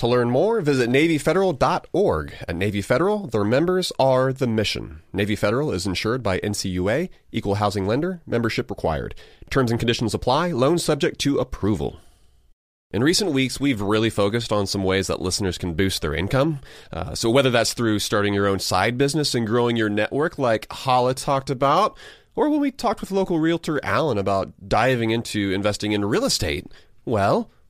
To learn more, visit NavyFederal.org. At Navy Federal, their members are the mission. Navy Federal is insured by NCUA, equal housing lender, membership required. Terms and conditions apply, loan subject to approval. In recent weeks, we've really focused on some ways that listeners can boost their income. Uh, so, whether that's through starting your own side business and growing your network, like Hala talked about, or when we talked with local realtor Alan about diving into investing in real estate, well,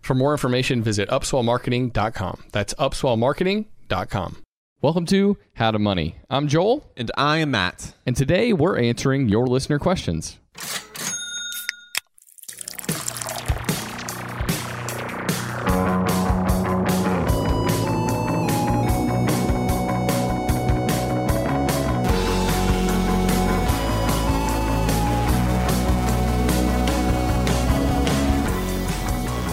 For more information, visit upswellmarketing.com. That's upswellmarketing.com. Welcome to How to Money. I'm Joel, And I am Matt. and today we're answering your listener questions.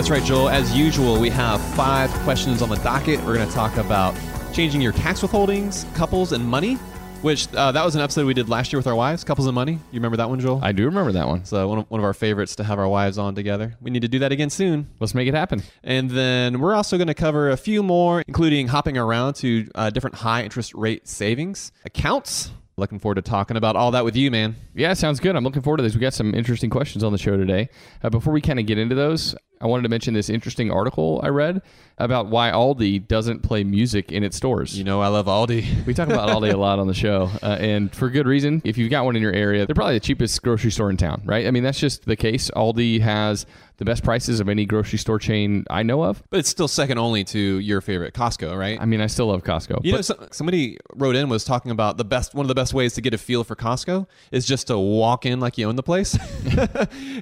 That's right, Joel. As usual, we have five questions on the docket. We're going to talk about changing your tax withholdings, couples, and money. Which uh, that was an episode we did last year with our wives, couples and money. You remember that one, Joel? I do remember that one. so one of, one of our favorites to have our wives on together. We need to do that again soon. Let's make it happen. And then we're also going to cover a few more, including hopping around to uh, different high interest rate savings accounts. Looking forward to talking about all that with you, man. Yeah, sounds good. I'm looking forward to this. We got some interesting questions on the show today. Uh, before we kind of get into those, I wanted to mention this interesting article I read about why Aldi doesn't play music in its stores. You know, I love Aldi. We talk about Aldi a lot on the show, uh, and for good reason. If you've got one in your area, they're probably the cheapest grocery store in town, right? I mean, that's just the case. Aldi has the best prices of any grocery store chain I know of. but it's still second only to your favorite Costco, right? I mean, I still love Costco. You know, so, somebody wrote in was talking about the best one of the best ways to get a feel for Costco is just to walk in like you own the place,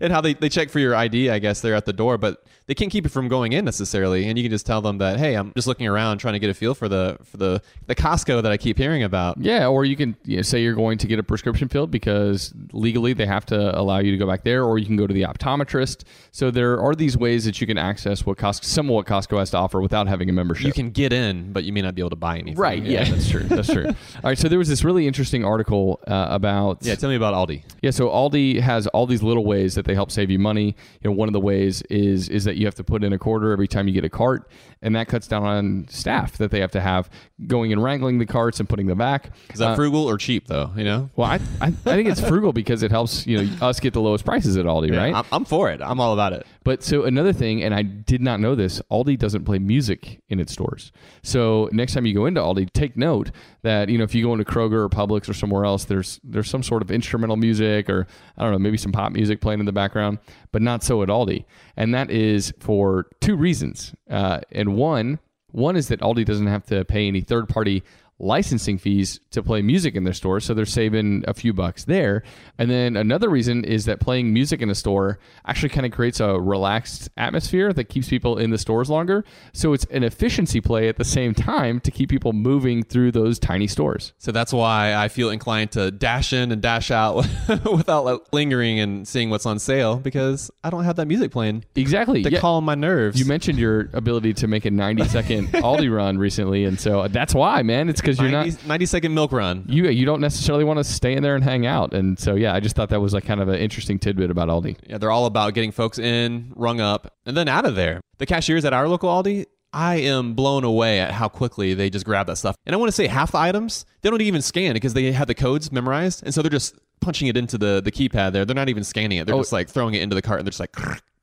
and how they, they check for your ID. I guess they're at the door, but they can't keep you from going in necessarily. And you can just tell them that, hey, I'm just looking around trying to get a feel for the for the the Costco that I keep hearing about. Yeah, or you can you know, say you're going to get a prescription filled because legally they have to allow you to go back there, or you can go to the optometrist. So there are these ways that you can access what Costco, some of what Costco has to offer without having a membership. You can get in, but you may not be able to buy anything. Right. Yeah, that's true. That's true. All right. So there was this really interesting article uh, about Yeah. Tell me about Aldi. yeah, so Aldi has all these little ways that they help save you money. You know, one of the ways is is that you have to put in a quarter every time you get a cart, and that cuts down on staff that they have to have going and wrangling the carts and putting them back. Is that Uh, frugal or cheap though? You know. well, I, I I think it's frugal because it helps you know us get the lowest prices at Aldi, Yeah, right? I'm, I'm for it. I'm all about it. But so another thing, and I did not know this, Aldi doesn't play music in its stores. So next time you go into Aldi, take note that you know if you go into Kroger or Publix or somewhere else, there's there's some sort of instrumental music or I don't know maybe some pop music playing in the background, but not so at Aldi, and that is for two reasons. Uh, and one one is that Aldi doesn't have to pay any third party licensing fees to play music in their store, so they're saving a few bucks there. And then another reason is that playing music in a store actually kind of creates a relaxed atmosphere that keeps people in the stores longer. So it's an efficiency play at the same time to keep people moving through those tiny stores. So that's why I feel inclined to dash in and dash out without lingering and seeing what's on sale because I don't have that music playing Exactly. to Yeah. calm my nerves. You mentioned your ability to make a 90 second Aldi run recently, and so that's why, man. It's because you're 90, not 90 second milk run. you you don't necessarily want to stay in there and hang out, and so yeah, I just thought that was like kind of an interesting tidbit about Aldi. Yeah, they're all about getting folks in, rung up, and then out of there. The cashiers at our local Aldi, I am blown away at how quickly they just grab that stuff. And I want to say half the items, they don't even scan because they have the codes memorized. And so they're just punching it into the, the keypad there. They're not even scanning it. They're Oh. just like throwing it into the cart and they're just like,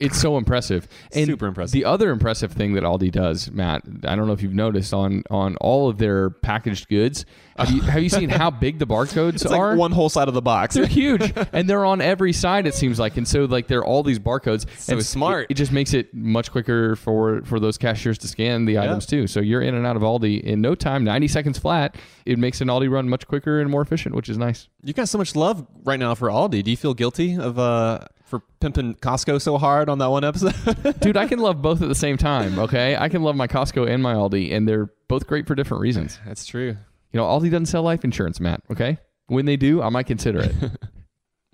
It's so impressive. And Super impressive. The other impressive thing that Aldi does, Matt, I don't know if you've noticed on on all of their packaged goods. Have you, have you seen how big the barcodes it's are? like one whole side of the box. they're huge and they're on every side it seems like and so like they're all these barcodes So and smart. it, it just makes it much quicker for for those cashiers to scan the items too so you're in and out of aldi in no time 90 seconds flat it makes an aldi run much quicker and more efficient which is nice You got so much love right now for Aldi. Do you feel guilty of uh for pimping Costco so hard on that one episode? dude i can love both at the same time okay i can love my costco and my aldi and they're both great for different reasons That's true. you know aldi doesn't sell life insurance matt okay when they do i might consider it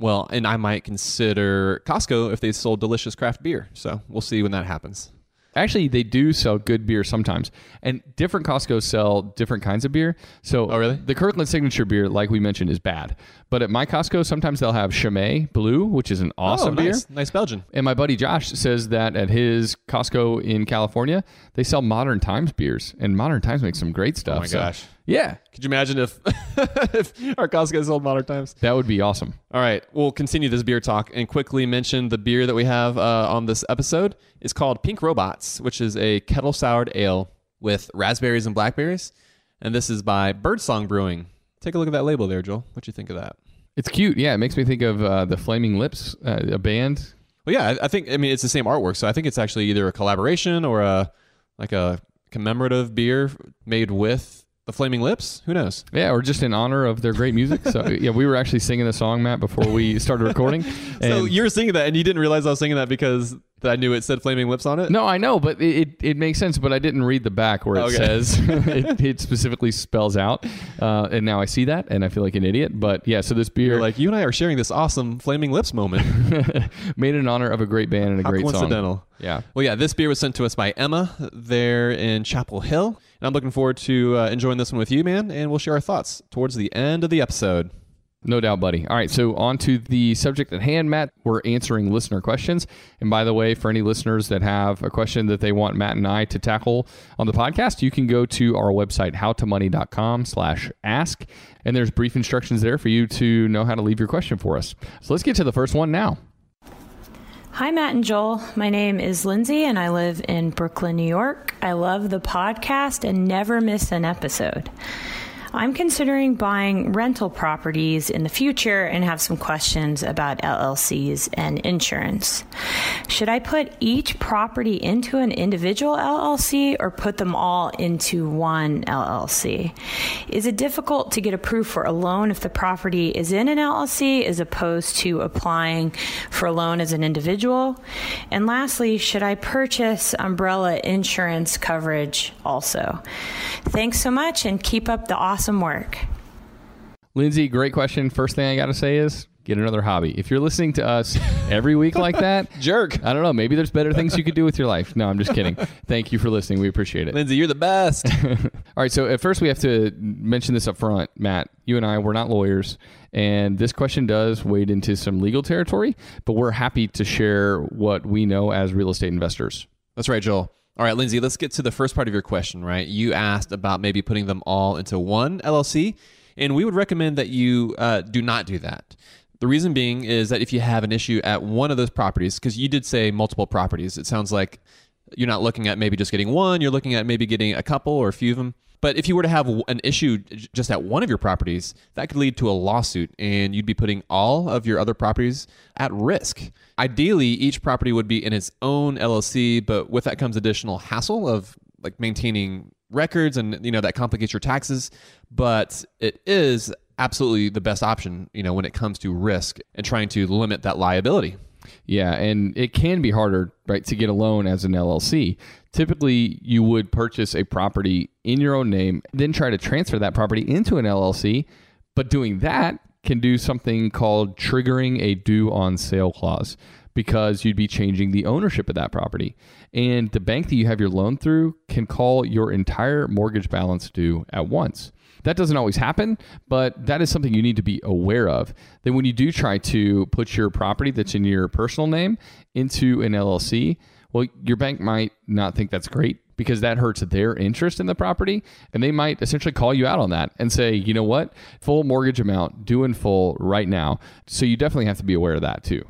Well, and I might consider Costco if they sold delicious craft beer. So we'll see when that happens. Actually, they do sell good beer sometimes, and different Costco's sell different kinds of beer. So, Oh, really? The Kirkland Signature beer, like we mentioned, is bad. But at my Costco, sometimes they'll have Chimay Blue, which is an awesome oh, beer. nice. Nice Belgian. And my buddy Josh says that at his Costco in California, they sell Modern Times beers, and Modern Times makes some great stuff. Oh my So, gosh. yeah, Could you imagine if if our Costco sold modern times? that would be awesome. All right, we'll continue this beer talk and quickly mention the beer that we have uh, on this episode. It's called Pink Robots, which is a kettle soured ale with raspberries and blackberries, and this is by Birdsong Brewing. Take a look at that label there, Joel. What you think of that? It's cute. Yeah, it makes me think of uh, the Flaming Lips, uh, a band. Well, yeah, I, I think I mean it's the same artwork, so I think it's actually either a collaboration or a like a commemorative beer made with the Flaming Lips. Who knows? Yeah, or just in honor of their great music. So yeah, we were actually singing the song, Matt, before we started recording. so And- you were singing that, and you didn't realize I was singing that because I knew it said Flaming Lips on it. No, I know, but it, it, it makes sense. But I didn't read the back where it Okay. says it, it specifically spells out, uh, and now I see that, and I feel like an idiot. But yeah, so this beer You're like you and I are sharing this awesome Flaming Lips moment. made in honor of a great band and a How great coincidental. song. Yeah, Well, yeah, this beer was sent to us by Emma there in Chapel Hill. And I'm looking forward to uh, enjoying this one with you, man. And we'll share our thoughts towards the end of the episode. No doubt, buddy. All right, so on to the subject at hand, Matt. We're answering listener questions. And by the way, for any listeners that have a question that they want Matt and I to tackle on the podcast, you can go to our website, howtomoney.com slash ask. And there's brief instructions there for you to know how to leave your question for us. So let's get to the first one now. Hi, Matt and Joel. My name is Lindsay, and I live in Brooklyn, New York. I love the podcast and never miss an episode. I'm considering buying rental properties in the future and have some questions about LLCs and insurance. Should I put each property into an individual LLC or put them all into one LLC? Is it difficult to get approved for a loan if the property is in an LLC as opposed to applying for a loan as an individual? And lastly, should I purchase umbrella insurance coverage also? Thanks so much and keep up the awesome work. Lindsay, great question. First thing I got to say is get another hobby. If you're listening to us every week like that, Jerk. I don't know. Maybe there's better things you could do with your life. No, I'm just kidding. Thank you for listening. We appreciate it. Lindsay, you're the best. All right. So at first we have to mention this up front, Matt. You and I, we're not lawyers, and this question does wade into some legal territory, but we're happy to share what we know as real estate investors. That's right, Joel. All right, Lindsay, let's get to the first part of your question, right? You asked about maybe putting them all into one LLC, and we would recommend that you uh, do not do that. The reason being is that if you have an issue at one of those properties, because you did say multiple properties, it sounds like you're not looking at maybe just getting one, you're looking at maybe getting a couple or a few of them. But if you were to have an issue just at one of your properties, that could lead to a lawsuit and you'd be putting all of your other properties at risk. Ideally, each property would be in its own LLC, but with that comes additional hassle of like maintaining records and you know that complicates your taxes, but it is absolutely the best option, you know, when it comes to risk and trying to limit that liability. Yeah, and it can be harder, right, to get a loan as an LLC. Typically, you would purchase a property in your own name, then try to transfer that property into an LLC. But doing that can do something called triggering a due on sale clause because you'd be changing the ownership of that property. And the bank that you have your loan through can call your entire mortgage balance due at once. That doesn't always happen, but that is something you need to be aware of. Then, when you do try to put your property that's in your personal name into an LLC, well, your bank might not think that's great because that hurts their interest in the property. And they might essentially call you out on that and say, you know what, full mortgage amount, due in full right now. So you definitely have to be aware of that too.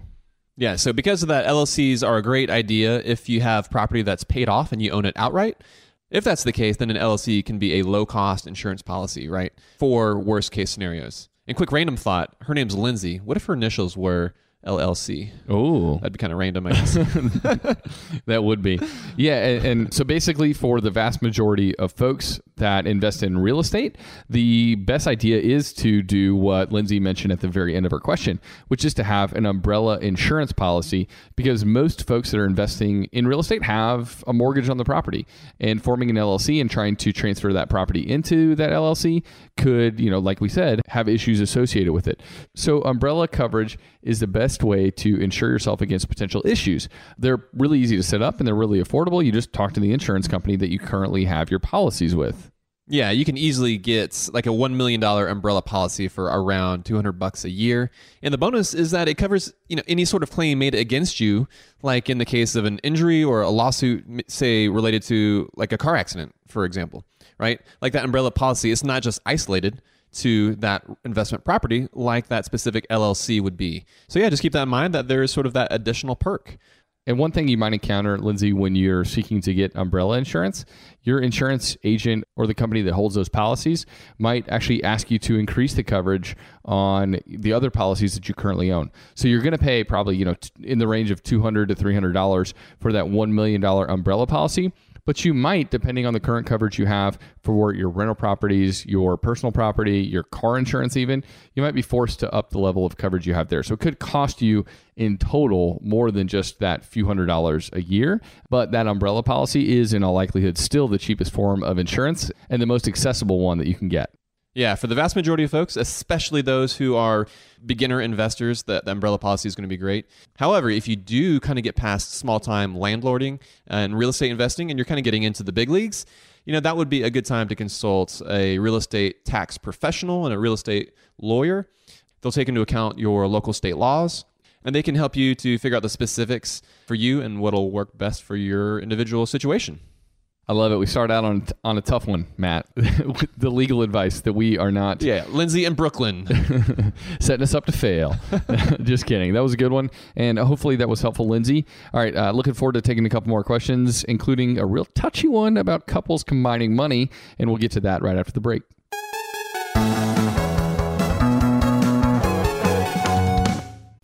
Yeah, so because of that, LLCs are a great idea if you have property that's paid off and you own it outright. If that's the case, then an LLC can be a low cost insurance policy, right? For worst case scenarios. And quick random thought her name's Lindsay. What if her initials were LLC? Oh, That'd be kind of random, I guess. that would be. Yeah. And, and, so basically, for the vast majority of folks that invest in real estate, the best idea is to do what Lindsay mentioned at the very end of her question, which is to have an umbrella insurance policy because most folks that are investing in real estate have a mortgage on the property. And forming an LLC and trying to transfer that property into that LLC could, you know, like we said, have issues associated with it. So, umbrella coverage is the best way to insure yourself against potential issues. They're really easy to set up and they're really affordable. You just talk to the insurance company that you currently have your policies with. Yeah, you can easily get like a $1 million umbrella policy for around 200 bucks a year. And the bonus is that it covers, you know, any sort of claim made against you, like in the case of an injury or a lawsuit say related to like a car accident, for example, right? Like that umbrella policy is not just isolated to that investment property like that specific LLC would be. So yeah, just keep that in mind that there is sort of that additional perk. And one thing you might encounter, Lindsay, when you're seeking to get umbrella insurance, your insurance agent or the company that holds those policies might actually ask you to increase the coverage on the other policies that you currently own. So you're going to pay probably, you know, in the range of 200 to $300 for that $1 million umbrella policy but you might, depending on the current coverage you have for your rental properties, your personal property, your car insurance, even, you might be forced to up the level of coverage you have there. So it could cost you in total more than just that few hundred dollars a year. But that umbrella policy is, in all likelihood, still the cheapest form of insurance and the most accessible one that you can get. Yeah, for the vast majority of folks, especially those who are beginner investors, the, the umbrella policy is going to be great. However, if you do kind of get past small time landlording and real estate investing and you're kind of getting into the big leagues, you know, that would be a good time to consult a real estate tax professional and a real estate lawyer. They'll take into account your local state laws and they can help you to figure out the specifics for you and what'll work best for your individual situation. I love it. We start out on on a tough one, Matt. with the legal advice that we are not. Yeah, Lindsay and Brooklyn setting us up to fail. Just kidding. That was a good one, and hopefully that was helpful, Lindsay. All right, uh, looking forward to taking a couple more questions, including a real touchy one about couples combining money, and we'll get to that right after the break.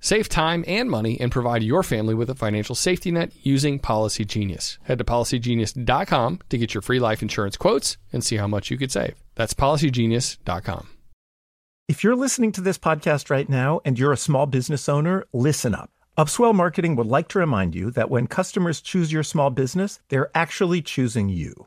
Save time and money and provide your family with a financial safety net using Policy Genius. Head to policygenius.com to get your free life insurance quotes and see how much you could save. That's policygenius.com. If you're listening to this podcast right now and you're a small business owner, listen up. Upswell Marketing would like to remind you that when customers choose your small business, they're actually choosing you.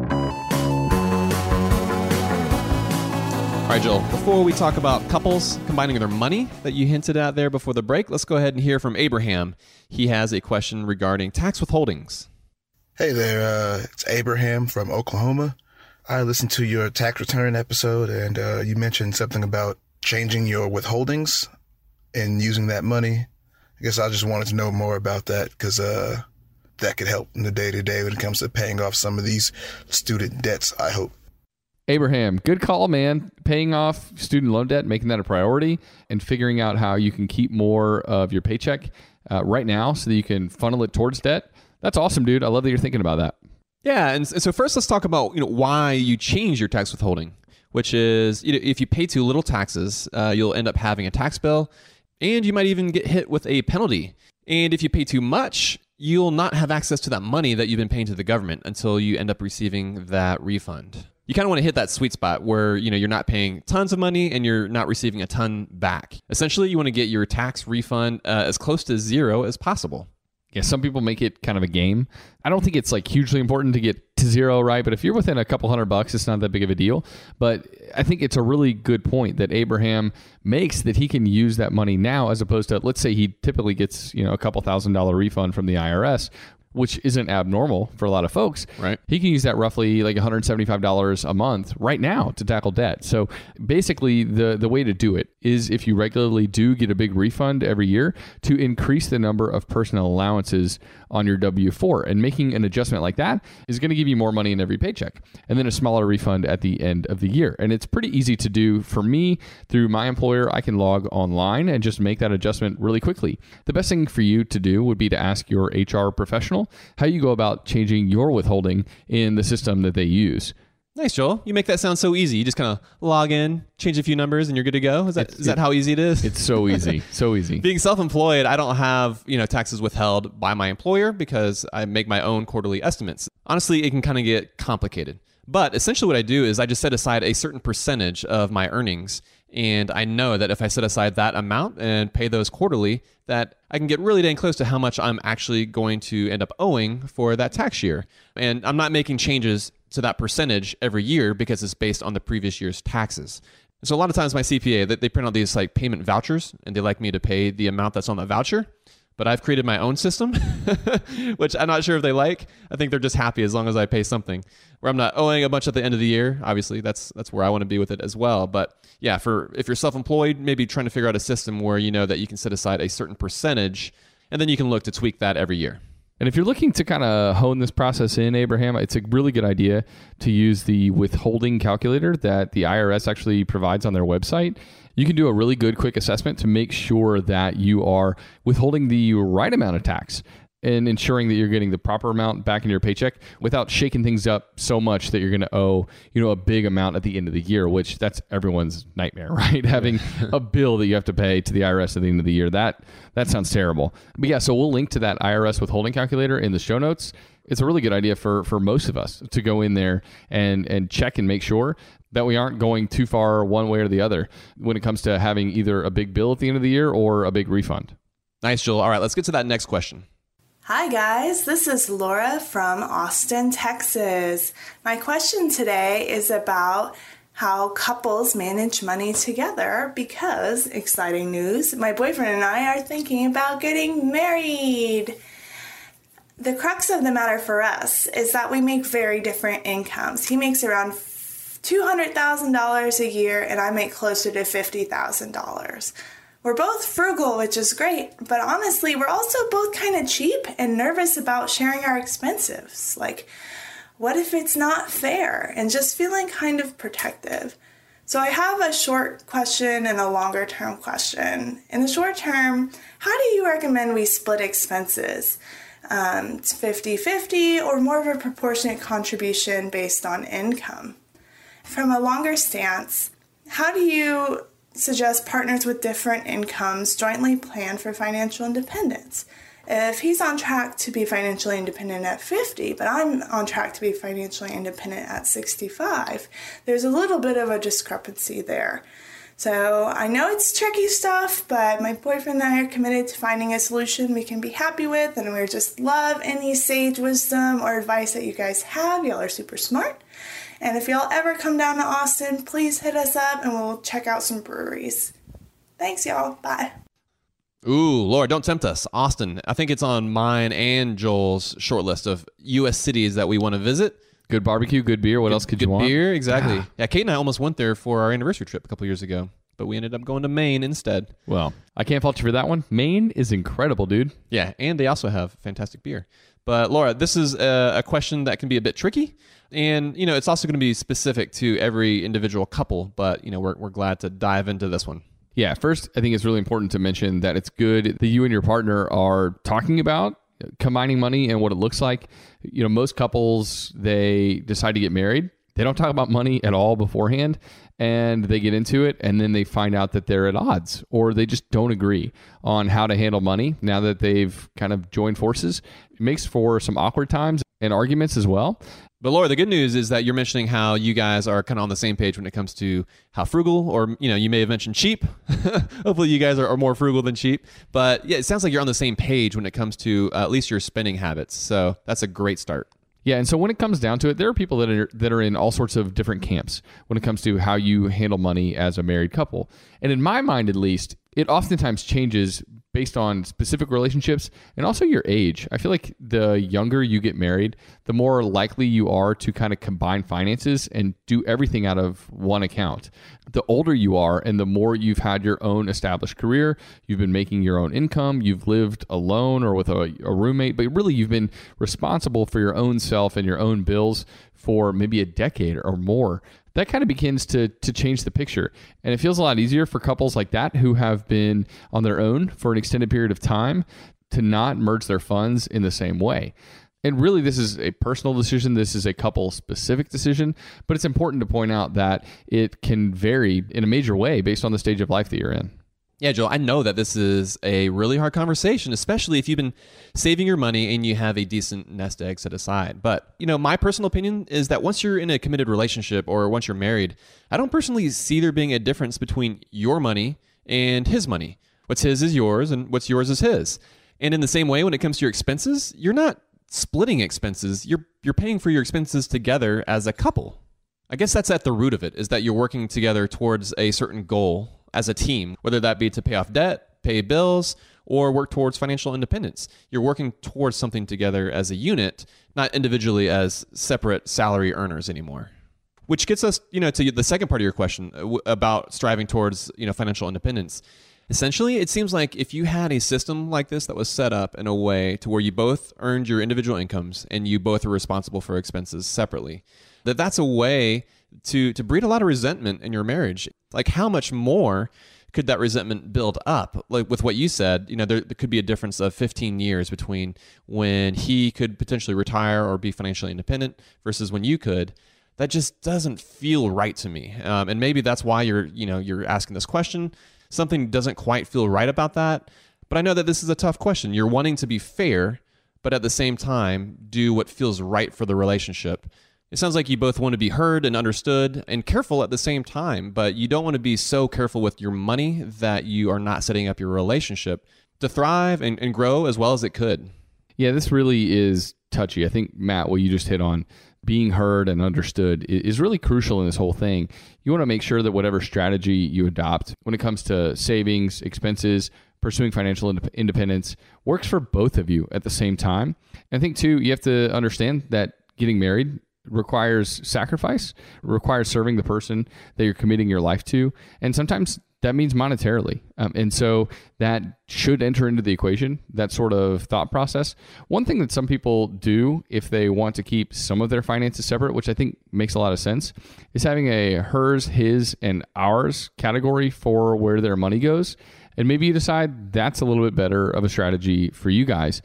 All right, Joel, before we talk about couples combining their money that you hinted at there before the break, let's go ahead and hear from Abraham. He has a question regarding tax withholdings. Hey there, uh, it's Abraham from Oklahoma. I listened to your tax return episode and uh, you mentioned something about changing your withholdings and using that money. I guess I just wanted to know more about that because uh, that could help in the day to day when it comes to paying off some of these student debts, I hope. Abraham, good call, man. Paying off student loan debt, making that a priority, and figuring out how you can keep more of your paycheck uh, right now so that you can funnel it towards debt. That's awesome, dude. I love that you're thinking about that. Yeah, and so first let's talk about you know why you change your tax withholding, which is you know, if you pay too little taxes, uh, you'll end up having a tax bill, and you might even get hit with a penalty. And if you pay too much, you'll not have access to that money that you've been paying to the government until you end up receiving that refund you kind of want to hit that sweet spot where you know you're not paying tons of money and you're not receiving a ton back. Essentially, you want to get your tax refund uh, as close to zero as possible. Yeah, some people make it kind of a game. I don't think it's like hugely important to get to zero, right? But if you're within a couple hundred bucks, it's not that big of a deal. But I think it's a really good point that Abraham makes that he can use that money now as opposed to let's say he typically gets, you know, a couple thousand dollar refund from the IRS which isn't abnormal for a lot of folks. Right. He can use that roughly like $175 a month right now to tackle debt. So basically the the way to do it is if you regularly do get a big refund every year to increase the number of personal allowances on your W4 and making an adjustment like that is going to give you more money in every paycheck and then a smaller refund at the end of the year. And it's pretty easy to do for me through my employer. I can log online and just make that adjustment really quickly. The best thing for you to do would be to ask your HR professional how you go about changing your withholding in the system that they use. Nice, Joel. You make that sound so easy. You just kind of log in, change a few numbers, and you're good to go. Is that is that how easy it is? It's so easy, so easy. Being self-employed, I don't have you know taxes withheld by my employer because I make my own quarterly estimates. Honestly, it can kind of get complicated. But essentially, what I do is I just set aside a certain percentage of my earnings. And I know that if I set aside that amount and pay those quarterly, that I can get really dang close to how much I'm actually going to end up owing for that tax year. And I'm not making changes to that percentage every year because it's based on the previous year's taxes. So a lot of times my CPA, they, they print out these like payment vouchers and they like me to pay the amount that's on the voucher. But I've created my own system, which I'm not sure if they like. I think they're just happy as long as I pay something. Where I'm not owing a bunch at the end of the year. Obviously, that's that's where I want to be with it as well. But yeah, for if you're self-employed, maybe trying to figure out a system where you know that you can set aside a certain percentage, and then you can look to tweak that every year. And if you're looking to kind of hone this process in, Abraham, it's a really good idea to use the withholding calculator that the IRS actually provides on their website. You can do a really good quick assessment to make sure that you are withholding the right amount of tax and ensuring that you're getting the proper amount back in your paycheck without shaking things up so much that you're going to owe, you know, a big amount at the end of the year, which that's everyone's nightmare, right? Having a bill that you have to pay to the IRS at the end of the year. That that sounds terrible. But yeah, so we'll link to that IRS withholding calculator in the show notes. It's a really good idea for for most of us to go in there and and check and make sure that we aren't going too far one way or the other when it comes to having either a big bill at the end of the year or a big refund. Nice, Joel. All right, let's get to that next question. Hi, guys. This is Laura from Austin, Texas. My question today is about how couples manage money together because, exciting news, my boyfriend and I are thinking about getting married. The crux of the matter for us is that we make very different incomes. He makes around $200,000 a year, and I make closer to $50,000. We're both frugal, which is great, but honestly, we're also both kind of cheap and nervous about sharing our expenses. Like, what if it's not fair? And just feeling kind of protective. So, I have a short question and a longer term question. In the short term, how do you recommend we split expenses? Um, 50 50 or more of a proportionate contribution based on income? From a longer stance, how do you suggest partners with different incomes jointly plan for financial independence. If he's on track to be financially independent at 50, but I'm on track to be financially independent at 65, there's a little bit of a discrepancy there. So I know it's tricky stuff, but my boyfriend and I are committed to finding a solution we can be happy with, and we just love any sage wisdom or advice that you guys have. Y'all are super smart. And if y'all ever come down to Austin, please hit us up and we'll check out some breweries. Thanks, y'all. Bye. Ooh, Laura, don't tempt us. Austin, I think it's on mine and Joel's short list of U.S. cities that we want to visit. Good barbecue, good beer. What good, else could good you want? beer, exactly. Yeah. yeah, Kate and I almost went there for our anniversary trip a couple years ago, but we ended up going to Maine instead. Well, I can't fault you for that one. Maine is incredible, dude. Yeah, and they also have fantastic beer. But Laura, this is a, a question that can be a bit tricky. And, you know, it's also going to be specific to every individual couple, but, you know, we're, we're glad to dive into this one. Yeah, first, I think it's really important to mention that it's good that you and your partner are talking about combining money and what it looks like. You know, most couples, they decide to get married. They don't talk about money at all beforehand and they get into it and then they find out that they're at odds or they just don't agree on how to handle money now that they've kind of joined forces. Makes for some awkward times and arguments as well. But Laura, the good news is that you're mentioning how you guys are kind of on the same page when it comes to how frugal, or you know, you may have mentioned cheap. Hopefully, you guys are, are, more frugal than cheap. But yeah, it sounds like you're on the same page when it comes to uh, at least your spending habits. So that's a great start. Yeah, and so when it comes down to it, there are people that are that are in all sorts of different camps when it comes to how you handle money as a married couple. And in my mind at least, it oftentimes changes based on specific relationships and also your age. I feel like the younger you get married, the more likely you are to kind of combine finances and do everything out of one account. The older you are and the more you've had your own established career, you've been making your own income, you've lived alone or with a, a roommate, but really you've been responsible for your own self and your own bills for maybe a decade or more that kind of begins to to change the picture. And it feels a lot easier for couples like that who have been on their own for an extended period of time to not merge their funds in the same way. And really this is a personal decision. This is a couple specific decision. But it's important to point out that it can vary in a major way based on the stage of life that you're in Yeah, Joel, I know that this is a really hard conversation, especially if you've been saving your money and you have a decent nest egg set aside. But, you know, my personal opinion is that once you're in a committed relationship or once you're married, I don't personally see there being a difference between your money and his money. What's his is yours and what's yours is his. And in the same way, when it comes to your expenses, you're not splitting expenses. You're you're paying for your expenses together as a couple. I guess that's at the root of it is that you're working together towards a certain goal as a team, whether that be to pay off debt, pay bills, or work towards financial independence. You're working towards something together as a unit, not individually as separate salary earners anymore. Which gets us, you know, to the second part of your question uh, about striving towards, you know, financial independence. Essentially, it seems like if you had a system like this that was set up in a way to where you both earned your individual incomes and you both are responsible for expenses separately, that that's a way to to breed a lot of resentment in your marriage. Like how much more could that resentment build up? Like with what you said, you know, there, could be a difference of 15 years between when he could potentially retire or be financially independent versus when you could. That just doesn't feel right to me. Um, and maybe that's why you're, you know, you're asking this question. Something doesn't quite feel right about that. But I know that this is a tough question. You're wanting to be fair, but at the same time, do what feels right for the relationship. It sounds like you both want to be heard and understood and careful at the same time, but you don't want to be so careful with your money that you are not setting up your relationship to thrive and, and grow as well as it could. Yeah, this really is touchy. I think, Matt, what you just hit on, being heard and understood is really crucial in this whole thing. You want to make sure that whatever strategy you adopt when it comes to savings, expenses, pursuing financial independence works for both of you at the same time. I think, too, you have to understand that getting married requires sacrifice, requires serving the person that you're committing your life to, and sometimes that means monetarily. Um, and so that should enter into the equation, that sort of thought process. One thing that some people do if they want to keep some of their finances separate, which I think makes a lot of sense, is having a hers, his, and ours category for where their money goes. And maybe you decide that's a little bit better of a strategy for you guys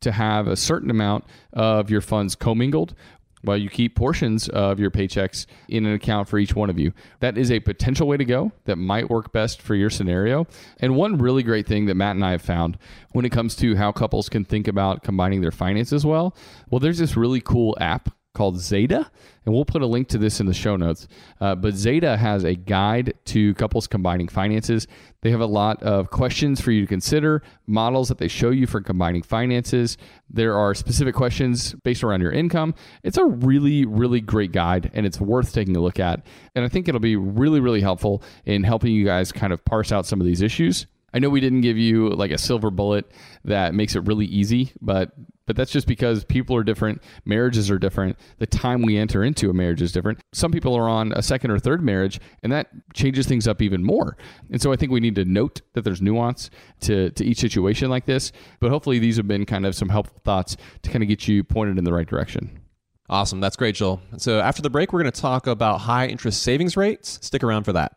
to have a certain amount of your funds commingled well, you keep portions of your paychecks in an account for each one of you. That is a potential way to go that might work best for your scenario. And one really great thing that Matt and I have found when it comes to how couples can think about combining their finances well, well, there's this really cool app called Zeta, and we'll put a link to this in the show notes. Uh, but Zeta has a guide to couples combining finances. They have a lot of questions for you to consider, models that they show you for combining finances. There are specific questions based around your income. It's a really, really great guide, and it's worth taking a look at. And I think it'll be really, really helpful in helping you guys kind of parse out some of these issues. I know we didn't give you like a silver bullet that makes it really easy, but but that's just because people are different, marriages are different, the time we enter into a marriage is different. Some people are on a second or third marriage, and that changes things up even more. And so I think we need to note that there's nuance to to each situation like this. But hopefully these have been kind of some helpful thoughts to kind of get you pointed in the right direction. Awesome. That's great, Joel. So after the break, we're going to talk about high interest savings rates. Stick around for that.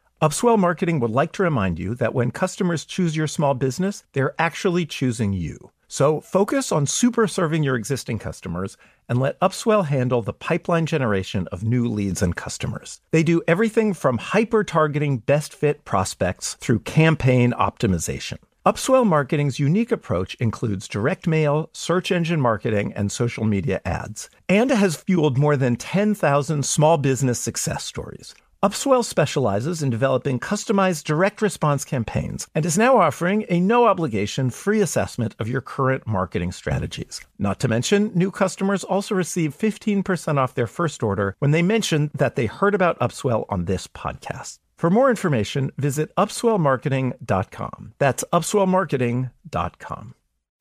Upswell Marketing would like to remind you that when customers choose your small business, they're actually choosing you. So focus on super serving your existing customers and let Upswell handle the pipeline generation of new leads and customers. They do everything from hyper targeting best fit prospects through campaign optimization. Upswell Marketing's unique approach includes direct mail, search engine marketing, and social media ads, and has fueled more than 10,000 small business success stories. Upswell specializes in developing customized direct response campaigns and is now offering a no obligation free assessment of your current marketing strategies. Not to mention, new customers also receive 15% off their first order when they mention that they heard about Upswell on this podcast. For more information, visit upswellmarketing.com. That's upswellmarketing.com.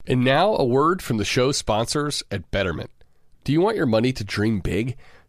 And now a word from the show sponsors at Betterment. Do you want your money to dream big?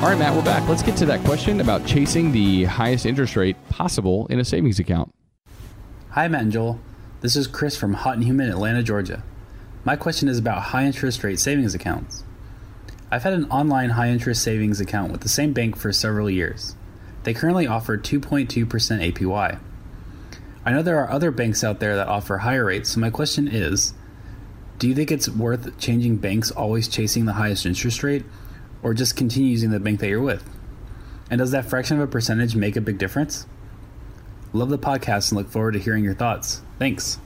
All right, Matt, we're back. Let's get to that question about chasing the highest interest rate possible in a savings account. Hi, Matt and Joel. This is Chris from hot and humid Atlanta, Georgia. My question is about high interest rate savings accounts. I've had an online high interest savings account with the same bank for several years. They currently offer 2.2% APY. I know there are other banks out there that offer higher rates, so my question is do you think it's worth changing banks always chasing the highest interest rate, or just continue using the bank that you're with? And does that fraction of a percentage make a big difference? Love the podcast and look forward to hearing your thoughts. Thanks.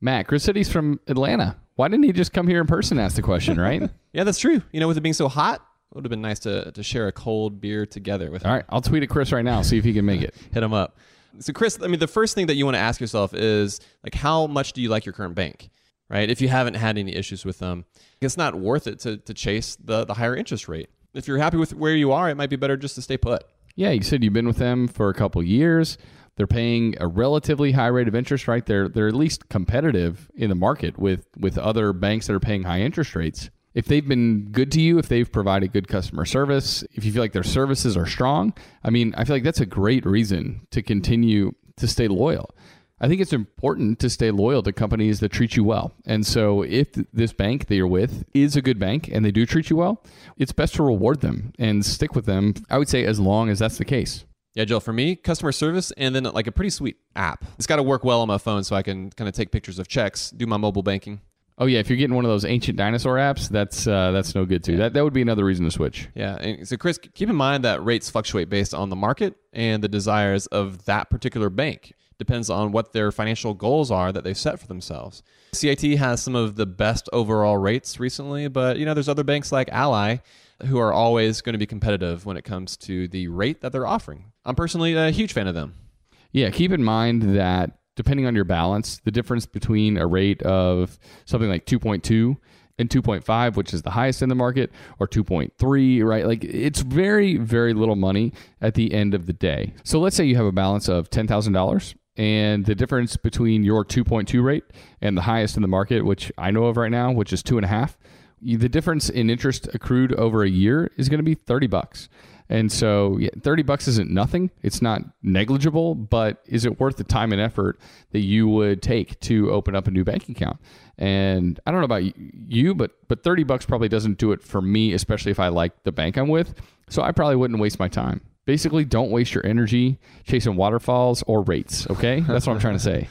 Matt, Chris said he's from Atlanta. Why didn't he just come here in person and ask the question, right? Yeah, that's true. You know, with it being so hot, it would have been nice to, to share a cold beer together with All him. right, I'll tweet at Chris right now, see if he can make it. Hit him up. So, Chris, I mean, the first thing that you want to ask yourself is like, how much do you like your current bank, right? If you haven't had any issues with them, it's not worth it to, to chase the, the higher interest rate. If you're happy with where you are, it might be better just to stay put. Yeah, you said you've been with them for a couple years. They're paying a relatively high rate of interest, right? They're they're at least competitive in the market with with other banks that are paying high interest rates. If they've been good to you, if they've provided good customer service, if you feel like their services are strong, I mean, I feel like that's a great reason to continue to stay loyal. I think it's important to stay loyal to companies that treat you well. And so if this bank that you're with is a good bank and they do treat you well, it's best to reward them and stick with them. I would say as long as that's the case. Yeah, Joel, for me, customer service and then like a pretty sweet app. It's got to work well on my phone so I can kind of take pictures of checks, do my mobile banking. Oh yeah, if you're getting one of those ancient dinosaur apps, that's uh, that's no good too. That that would be another reason to switch. Yeah. And so, Chris, keep in mind that rates fluctuate based on the market and the desires of that particular bank. Depends on what their financial goals are that they've set for themselves. CIT has some of the best overall rates recently, but you know, there's other banks like Ally who are always going to be competitive when it comes to the rate that they're offering. I'm personally a huge fan of them. Yeah, keep in mind that depending on your balance, the difference between a rate of something like 2.2 and 2.5, which is the highest in the market, or 2.3, right? Like it's very, very little money at the end of the day. So let's say you have a balance of $10,000 and the difference between your 2.2 rate and the highest in the market, which I know of right now, which is two and a half, the difference in interest accrued over a year is going to be 30 bucks. And so, yeah, 30 bucks isn't nothing. It's not negligible, but is it worth the time and effort that you would take to open up a new bank account? And I don't know about you, but but 30 bucks probably doesn't do it for me, especially if I like the bank I'm with. So I probably wouldn't waste my time. Basically, don't waste your energy chasing waterfalls or rates. Okay, that's what I'm trying to say.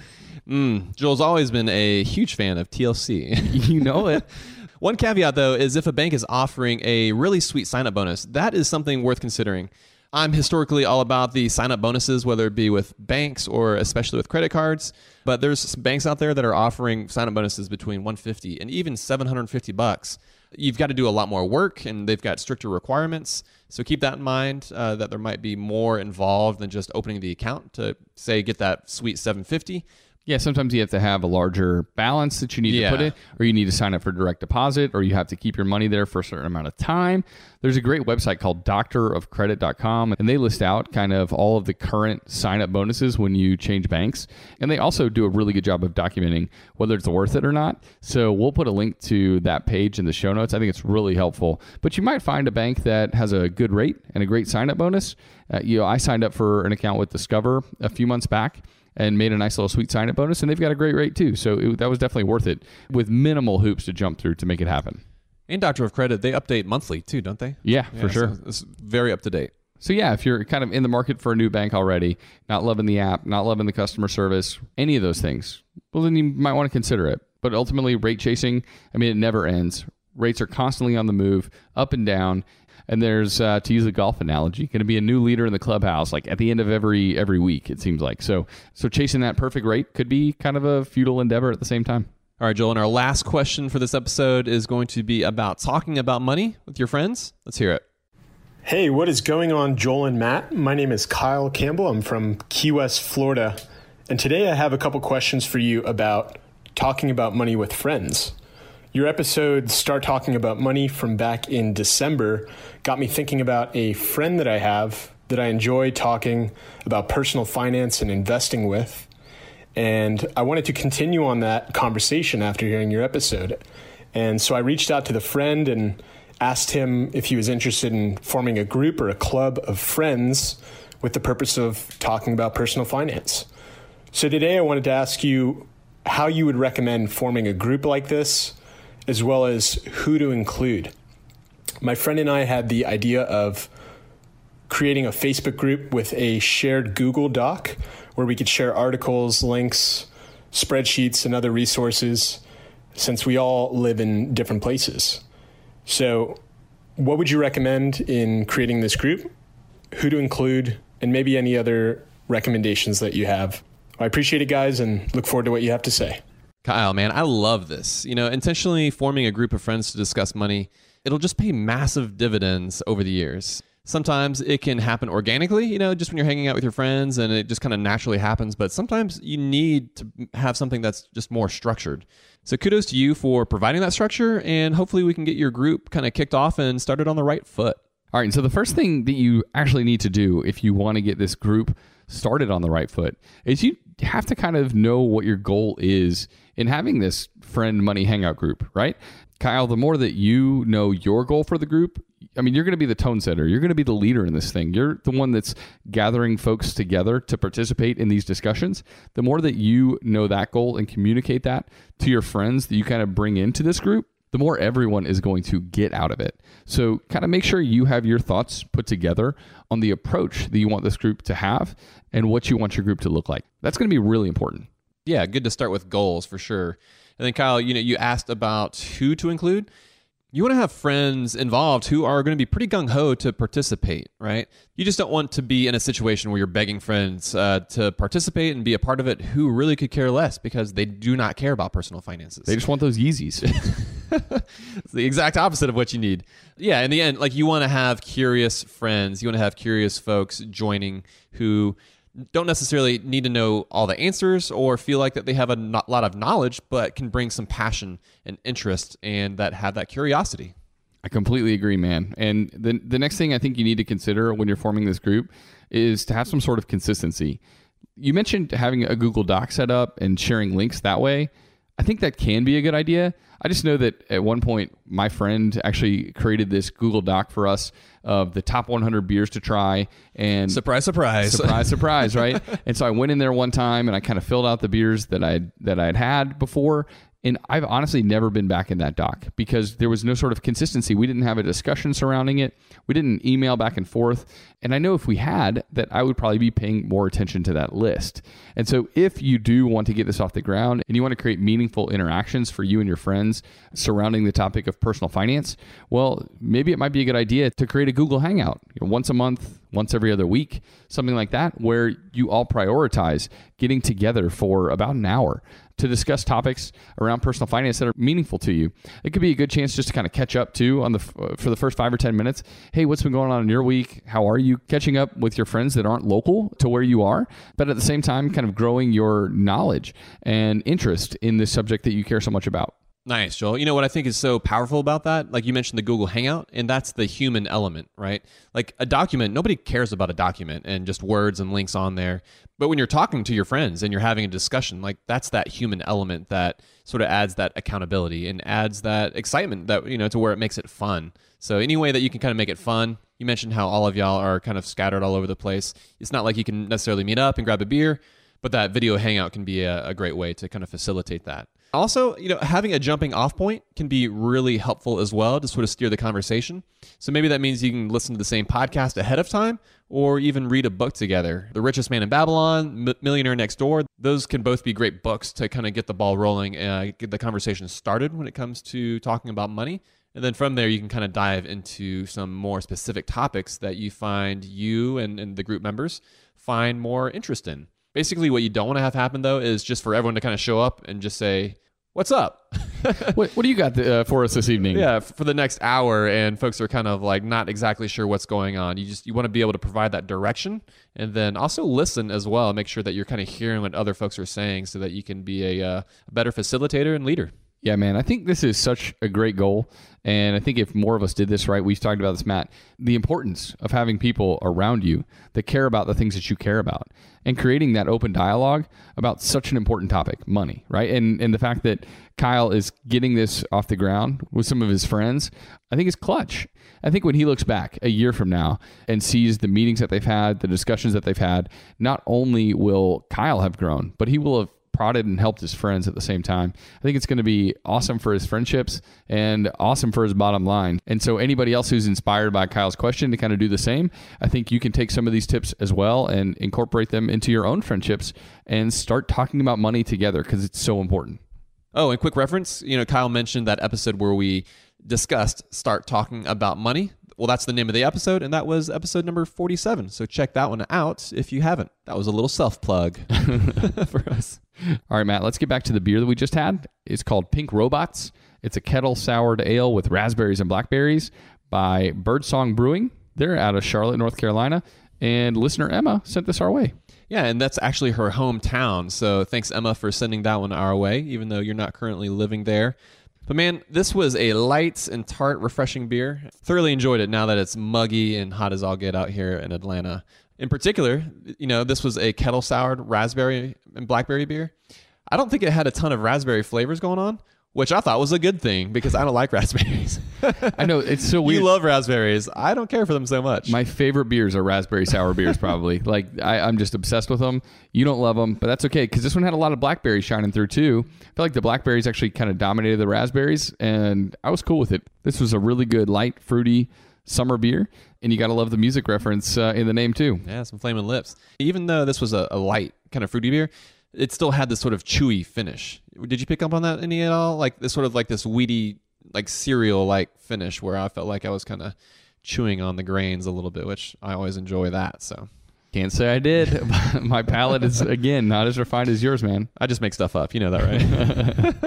Mm, Joel's always been a huge fan of TLC. You know it. One caveat, though, is if a bank is offering a really sweet sign up bonus, that is something worth considering. I'm historically all about the sign up bonuses, whether it be with banks or especially with credit cards. But there's some banks out there that are offering sign up bonuses between 150 and even 750 bucks. You've got to do a lot more work and they've got stricter requirements. So keep that in mind uh, that there might be more involved than just opening the account to say get that sweet 750. Yeah, sometimes you have to have a larger balance that you need Yeah. to put in, or you need to sign up for direct deposit, or you have to keep your money there for a certain amount of time. There's a great website called doctorofcredit.com, and they list out kind of all of the current sign up bonuses when you change banks. And they also do a really good job of documenting whether it's worth it or not. So we'll put a link to that page in the show notes. I think it's really helpful. But you might find a bank that has a good rate and a great sign up bonus. Uh, you know, I signed up for an account with Discover a few months back and made a nice little sweet sign up bonus, and they've got a great rate too. So it, that was definitely worth it with minimal hoops to jump through to make it happen. And Doctor of Credit, they update monthly too, don't they? Yeah, for sure. so it's very up to date. So yeah, if you're kind of in the market for a new bank already, not loving the app, not loving the customer service, any of those things, well then you might want to consider it. But ultimately, rate chasing, I mean, it never ends. Rates are constantly on the move, up and down. And there's, uh, to use a golf analogy, going to be a new leader in the clubhouse, like at the end of every every week. It seems like so. So chasing that perfect rate could be kind of a futile endeavor at the same time. All right, Joel, and our last question for this episode is going to be about talking about money with your friends. Let's hear it. Hey, what is going on, Joel and Matt? My name is Kyle Campbell. I'm from Key West, Florida. And today I have a couple questions for you about talking about money with friends. Your episode, Start Talking About Money, from back in December, got me thinking about a friend that I have that I enjoy talking about personal finance and investing with. And I wanted to continue on that conversation after hearing your episode. And so I reached out to the friend and asked him if he was interested in forming a group or a club of friends with the purpose of talking about personal finance. So today I wanted to ask you how you would recommend forming a group like this, as well as who to include. My friend and I had the idea of creating a Facebook group with a shared Google Doc where we could share articles, links, spreadsheets, and other resources since we all live in different places. So, what would you recommend in creating this group? Who to include, and maybe any other recommendations that you have? I appreciate it, guys, and look forward to what you have to say. Kyle, man, I love this. You know, intentionally forming a group of friends to discuss money, it'll just pay massive dividends over the years. Sometimes it can happen organically, you know, just when you're hanging out with your friends and it just kind of naturally happens. But sometimes you need to have something that's just more structured. So kudos to you for providing that structure. And hopefully we can get your group kind of kicked off and started on the right foot. All right. So the first thing that you actually need to do if you want to get this group started on the right foot is you have to kind of know what your goal is in having this friend money hangout group, right? Kyle, the more that you know your goal for the group, I mean, you're going to be the tone setter. You're going to be the leader in this thing. You're the one that's gathering folks together to participate in these discussions. The more that you know that goal and communicate that to your friends that you kind of bring into this group, the more everyone is going to get out of it. So, kind of make sure you have your thoughts put together on the approach that you want this group to have and what you want your group to look like. That's going to be really important. Yeah, good to start with goals for sure. And then Kyle, you know, you asked about who to include. You want to have friends involved who are going to be pretty gung ho to participate, right? You just don't want to be in a situation where you're begging friends uh, to participate and be a part of it who really could care less because they do not care about personal finances. They just want those Yeezys. it's the exact opposite of what you need. Yeah, in the end, like you want to have curious friends, you want to have curious folks joining who don't necessarily need to know all the answers or feel like that they have a lot of knowledge, but can bring some passion and interest and that have that curiosity. I completely agree, man. And the the next thing I think you need to consider when you're forming this group is to have some sort of consistency. You mentioned having a Google Doc set up and sharing links that way. I think that can be a good idea. I just know that at one point my friend actually created this Google Doc for us of the top 100 beers to try and Surprise, surprise. surprise, surprise, right? and so I went in there one time and I kind of filled out the beers that I that I'd had before, And I've honestly never been back in that doc because there was no sort of consistency. We didn't have a discussion surrounding it. We didn't email back and forth. And I know if we had, that I would probably be paying more attention to that list. And so if you do want to get this off the ground and you want to create meaningful interactions for you and your friends surrounding the topic of personal finance, well, maybe it might be a good idea to create a Google Hangout you know, once a month, once every other week, something like that, where you all prioritize getting together for about an hour to discuss topics around personal finance that are meaningful to you. It could be a good chance just to kind of catch up too on the uh, for the first 5 or 10 minutes. Hey, what's been going on in your week? How are you catching up with your friends that aren't local to where you are, but at the same time kind of growing your knowledge and interest in this subject that you care so much about. Nice, Joel. You know what I think is so powerful about that? Like you mentioned the Google Hangout, and that's the human element, right? Like a document, nobody cares about a document and just words and links on there. But when you're talking to your friends and you're having a discussion, like that's that human element that sort of adds that accountability and adds that excitement that, you know, to where it makes it fun. So any way that you can kind of make it fun. You mentioned how all of y'all are kind of scattered all over the place. It's not like you can necessarily meet up and grab a beer, but that video hangout can be a, a great way to kind of facilitate that. Also, you know, having a jumping off point can be really helpful as well to sort of steer the conversation. So maybe that means you can listen to the same podcast ahead of time or even read a book together. The Richest Man in Babylon, M- Millionaire Next Door, those can both be great books to kind of get the ball rolling and get the conversation started when it comes to talking about money. And then from there, you can kind of dive into some more specific topics that you find you and, and the group members find more interest in. Basically, what you don't want to have happen though is just for everyone to kind of show up and just say, what's up? what, what, do you got uh, for us this evening? Yeah, for the next hour, and folks are kind of like not exactly sure what's going on. You just you want to be able to provide that direction, and then also listen as well. Make sure that you're kind of hearing what other folks are saying, so that you can be a, uh, a better facilitator and leader. Yeah, man, I think this is such a great goal. And I think if more of us did this right, we've talked about this, Matt, the importance of having people around you that care about the things that you care about and creating that open dialogue about such an important topic, money, right? And and the fact that Kyle is getting this off the ground with some of his friends, I think is clutch. I think when he looks back a year from now and sees the meetings that they've had, the discussions that they've had, not only will Kyle have grown, but he will have prodded and helped his friends at the same time. I think it's going to be awesome for his friendships and awesome for his bottom line. And so, anybody else who's inspired by Kyle's question to kind of do the same, I think you can take some of these tips as well and incorporate them into your own friendships and start talking about money together because it's so important. Oh, and quick reference, you know, Kyle mentioned that episode where we discussed start talking about money. Well, that's the name of the episode, and that was episode number 47. So check that one out if you haven't. That was a little self plug for us. All right, Matt, let's get back to the beer that we just had. It's called Pink Robots. It's a kettle soured ale with raspberries and blackberries by Birdsong Brewing. They're out of Charlotte, North Carolina. And listener Emma sent this our way. Yeah, and that's actually her hometown. So thanks, Emma, for sending that one our way, even though you're not currently living there. But man, this was a light and tart, refreshing beer. Thoroughly enjoyed it now that it's muggy and hot as all get out here in Atlanta. In particular, you know, this was a kettle soured raspberry and blackberry beer. I don't think it had a ton of raspberry flavors going on, which I thought was a good thing because I don't like raspberries. I know it's so weird. You love raspberries. I don't care for them so much. My favorite beers are raspberry sour beers, probably. like I, I'm just obsessed with them. You don't love them, but that's okay because this one had a lot of blackberries shining through too. I feel like the blackberries actually kind of dominated the raspberries, and I was cool with it. This was a really good, light, fruity summer beer, and you got to love the music reference uh, in the name too. Yeah, some flaming lips. Even though this was a, a light kind of fruity beer, it still had this sort of chewy finish. Did you pick up on that any at all? Like this sort of like this weedy, like cereal like finish where I felt like I was kind of chewing on the grains a little bit, which I always enjoy that. So can't say I did. My palate is again not as refined as yours, man. I just make stuff up. You know that,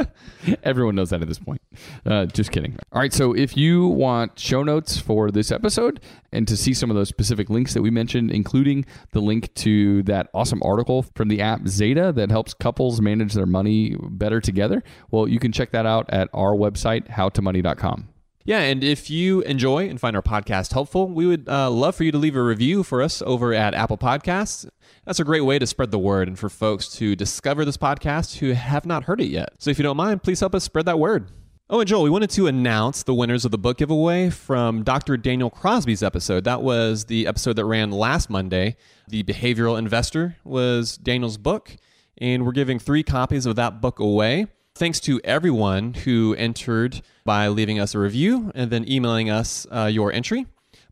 right? Everyone knows that at this point. Uh, just kidding. All right. So if you want show notes for this episode and to see some of those specific links that we mentioned, including the link to that awesome article from the app Zeta that helps couples manage their money better together, well, you can check that out at our website, howtomoney.com. Yeah, and if you enjoy and find our podcast helpful, we would uh, love for you to leave a review for us over at Apple Podcasts. That's a great way to spread the word and for folks to discover this podcast who have not heard it yet. So if you don't mind, please help us spread that word. Oh, and Joel, we wanted to announce the winners of the book giveaway from Dr. Daniel Crosby's episode. That was the episode that ran last Monday. The Behavioral Investor was Daniel's book, and we're giving three copies of that book away. Thanks to everyone who entered by leaving us a review and then emailing us uh, your entry.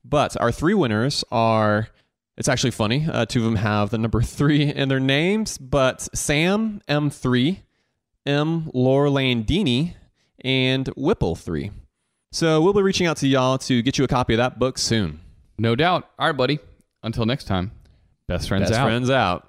But our three winners are. It's actually funny. Uh, two of them have the number three in their names, but Sam M3, M Lorlandini, and Whipple3. So we'll be reaching out to y'all to get you a copy of that book soon. No doubt. All right, buddy. Until next time, best friends Best out. friends out.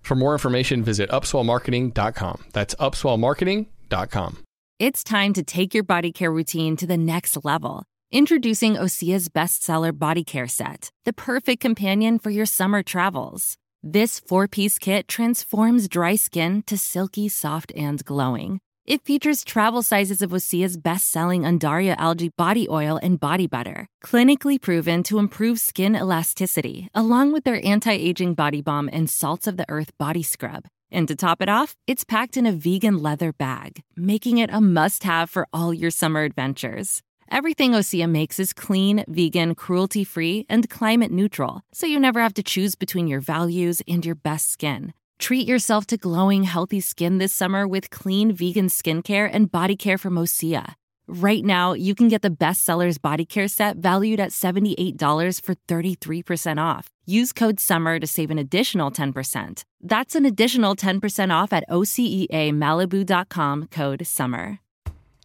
For more information, visit upswellmarketing.com. That's upswellmarketing.com. It's time to take your body care routine to the next level. Introducing Osea's bestseller body care set, the perfect companion for your summer travels. This four piece kit transforms dry skin to silky, soft, and glowing. It features travel sizes of Osea's best selling Undaria algae body oil and body butter, clinically proven to improve skin elasticity, along with their anti aging body balm and salts of the earth body scrub. And to top it off, it's packed in a vegan leather bag, making it a must have for all your summer adventures. Everything Osea makes is clean, vegan, cruelty free, and climate neutral, so you never have to choose between your values and your best skin. Treat yourself to glowing, healthy skin this summer with clean vegan skincare and body care from Osea. Right now, you can get the bestsellers body care set valued at $78 for 33% off. Use code SUMMER to save an additional 10%. That's an additional 10% off at OseaMalibu.com code SUMMER.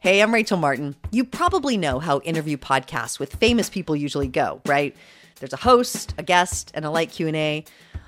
Hey, I'm Rachel Martin. You probably know how interview podcasts with famous people usually go, right? There's a host, a guest, and a light Q&A.